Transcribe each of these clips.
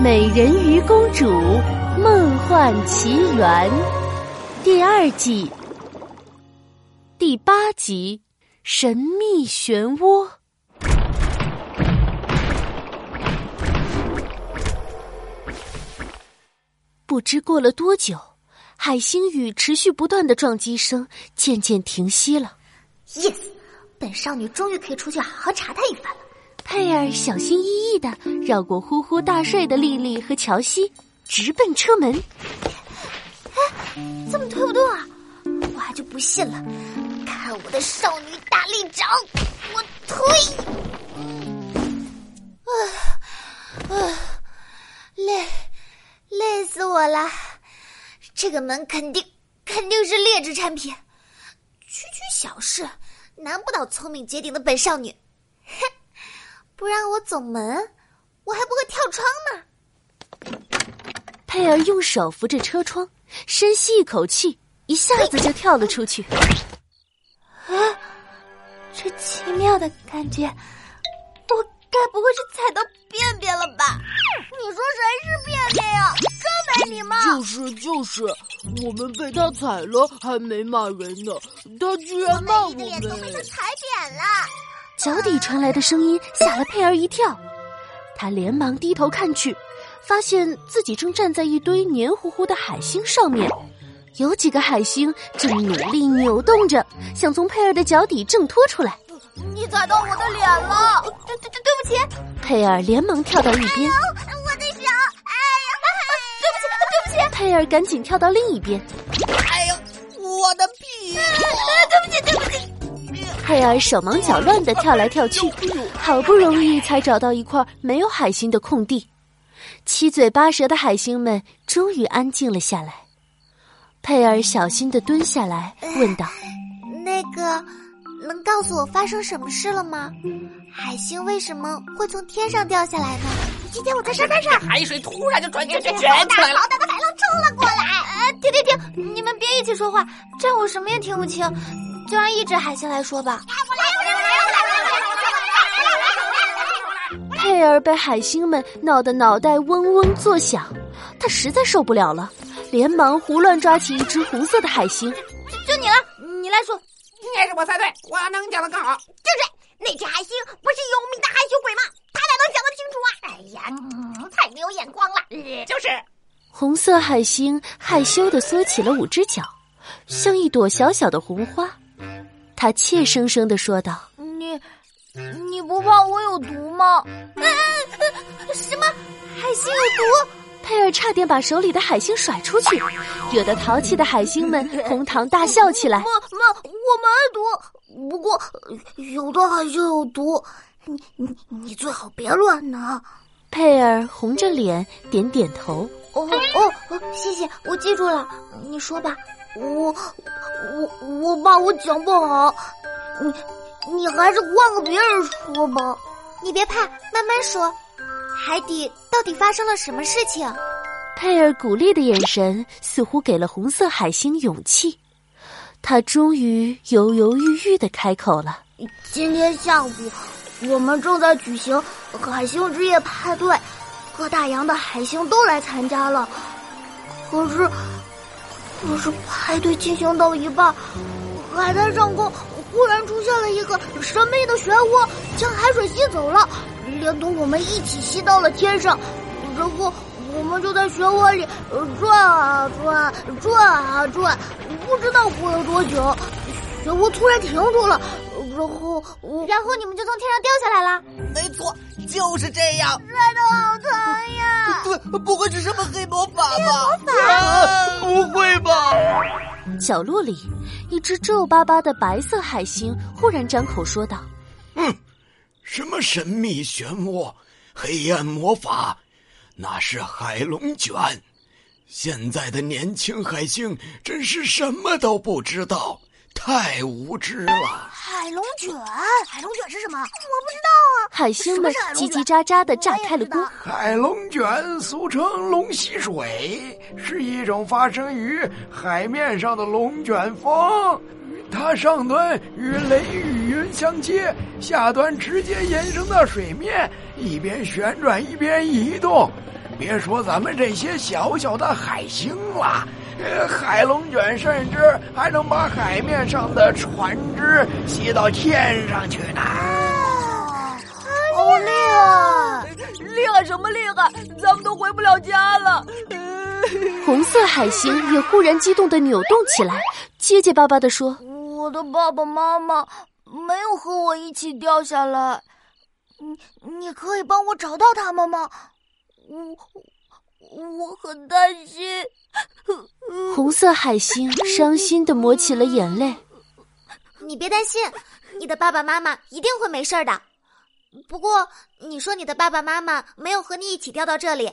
《美人鱼公主梦幻奇缘》第二季第八集《神秘漩涡》。不知过了多久，海星雨持续不断的撞击声渐渐停息了。Yes，本少女终于可以出去好好查探一番了。佩尔小心翼翼的绕过呼呼大睡的丽丽和乔西，直奔车门。哎，怎么推不动啊？我还就不信了，看我的少女大力掌！我推。啊啊，累，累死我了！这个门肯定肯定是劣质产品，区区小事难不倒聪明绝顶的本少女。哼！不让我走门，我还不会跳窗呢。佩儿用手扶着车窗，深吸一口气，一下子就跳了出去。啊，这奇妙的感觉，我该不会是踩到便便了吧？你说谁是便便呀？真没礼貌！就是就是，我们被他踩了，还没骂人呢，他居然骂我们！脸都被他踩扁了。脚底传来的声音吓了佩儿一跳，他连忙低头看去，发现自己正站在一堆黏糊糊的海星上面，有几个海星正努力扭动着，想从佩儿的脚底挣脱出来。你踩到我的脸了，对对对，对不起！佩儿连忙跳到一边。我的脚，哎呀，对不起，对不起！佩儿赶紧跳到另一边。哎呦，我的屁！对不起，对不起。佩尔手忙脚乱的跳来跳去，好不容易才找到一块没有海星的空地。七嘴八舌的海星们终于安静了下来。佩尔小心的蹲下来，问道：“那个，能告诉我发生什么事了吗？海星为什么会从天上掉下来呢？今天我在沙滩上，海水突然就转卷卷卷起来了，好大的海浪冲了过来。啊，停停停！你们别一起说话，这样我什么也听不清。”就让一只海星来说吧。佩儿被海星们闹得脑袋嗡嗡作响，他实在受不了了，连忙胡乱抓起一只红色的海星。就你了，你来说。应该是我猜对，我能讲的更好。就是那只海星，不是有名的害羞鬼吗？他哪能讲得清楚啊？哎呀，太没有眼光了。就是。红色海星害羞的缩起了五只脚，像一朵小小的红花。他怯生生的说道：“你，你不怕我有毒吗？”什么？海星有毒？佩尔差点把手里的海星甩出去，惹得淘气的海星们哄堂大笑起来。妈妈，我没毒，不过有的海星有毒，你你你最好别乱拿。佩尔红着脸点点头。哦哦哦，谢谢，我记住了。你说吧。我我我怕我讲不好，你你还是换个别人说吧。你别怕，慢慢说。海底到底发生了什么事情？佩尔鼓励的眼神似乎给了红色海星勇气，他终于犹犹豫豫的开口了：“今天下午，我们正在举行海星之夜派对，各大洋的海星都来参加了，可是……”可是派对进行到一半，海滩上空忽然出现了一个神秘的漩涡，将海水吸走了，连同我们一起吸到了天上。然后我们就在漩涡里转啊转，转啊转，不知道过了多久，漩涡突然停住了。然后，然后你们就从天上掉下来了。没错，就是这样。摔得好疼呀！对，不会是什么黑魔法吧？魔法？不会吧？角落里，一只皱巴巴的白色海星忽然张口说道：“嗯，什么神秘漩涡、黑暗魔法？那是海龙卷。现在的年轻海星真是什么都不知道。”太无知了！海龙卷，海龙卷是什么？我不知道啊。海星们叽叽喳喳的炸开了锅。海龙卷俗称龙吸水，是一种发生于海面上的龙卷风。它上端与雷雨云相接，下端直接延伸到水面，一边旋转一边移动。别说咱们这些小小的海星了，呃，海龙卷甚至还能把海面上的船只吸到天上去呢。好厉害！厉害什么厉害？咱们都回不了家了。红色海星也忽然激动的扭动起来，结结巴巴的说：“我的爸爸妈妈没有和我一起掉下来，你你可以帮我找到他们吗？我我很担心。”红色海星伤心的抹起了眼泪。你别担心，你的爸爸妈妈一定会没事的。不过，你说你的爸爸妈妈没有和你一起掉到这里，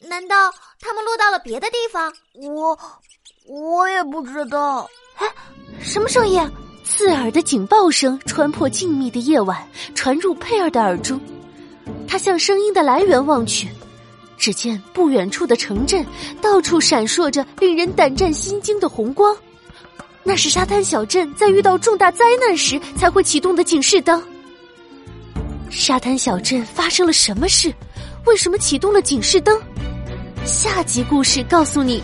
难道他们落到了别的地方？我我也不知道。哎，什么声音？刺耳的警报声穿破静谧的夜晚，传入佩尔的耳中。他向声音的来源望去，只见不远处的城镇到处闪烁着令人胆战心惊的红光，那是沙滩小镇在遇到重大灾难时才会启动的警示灯。沙滩小镇发生了什么事？为什么启动了警示灯？下集故事告诉你。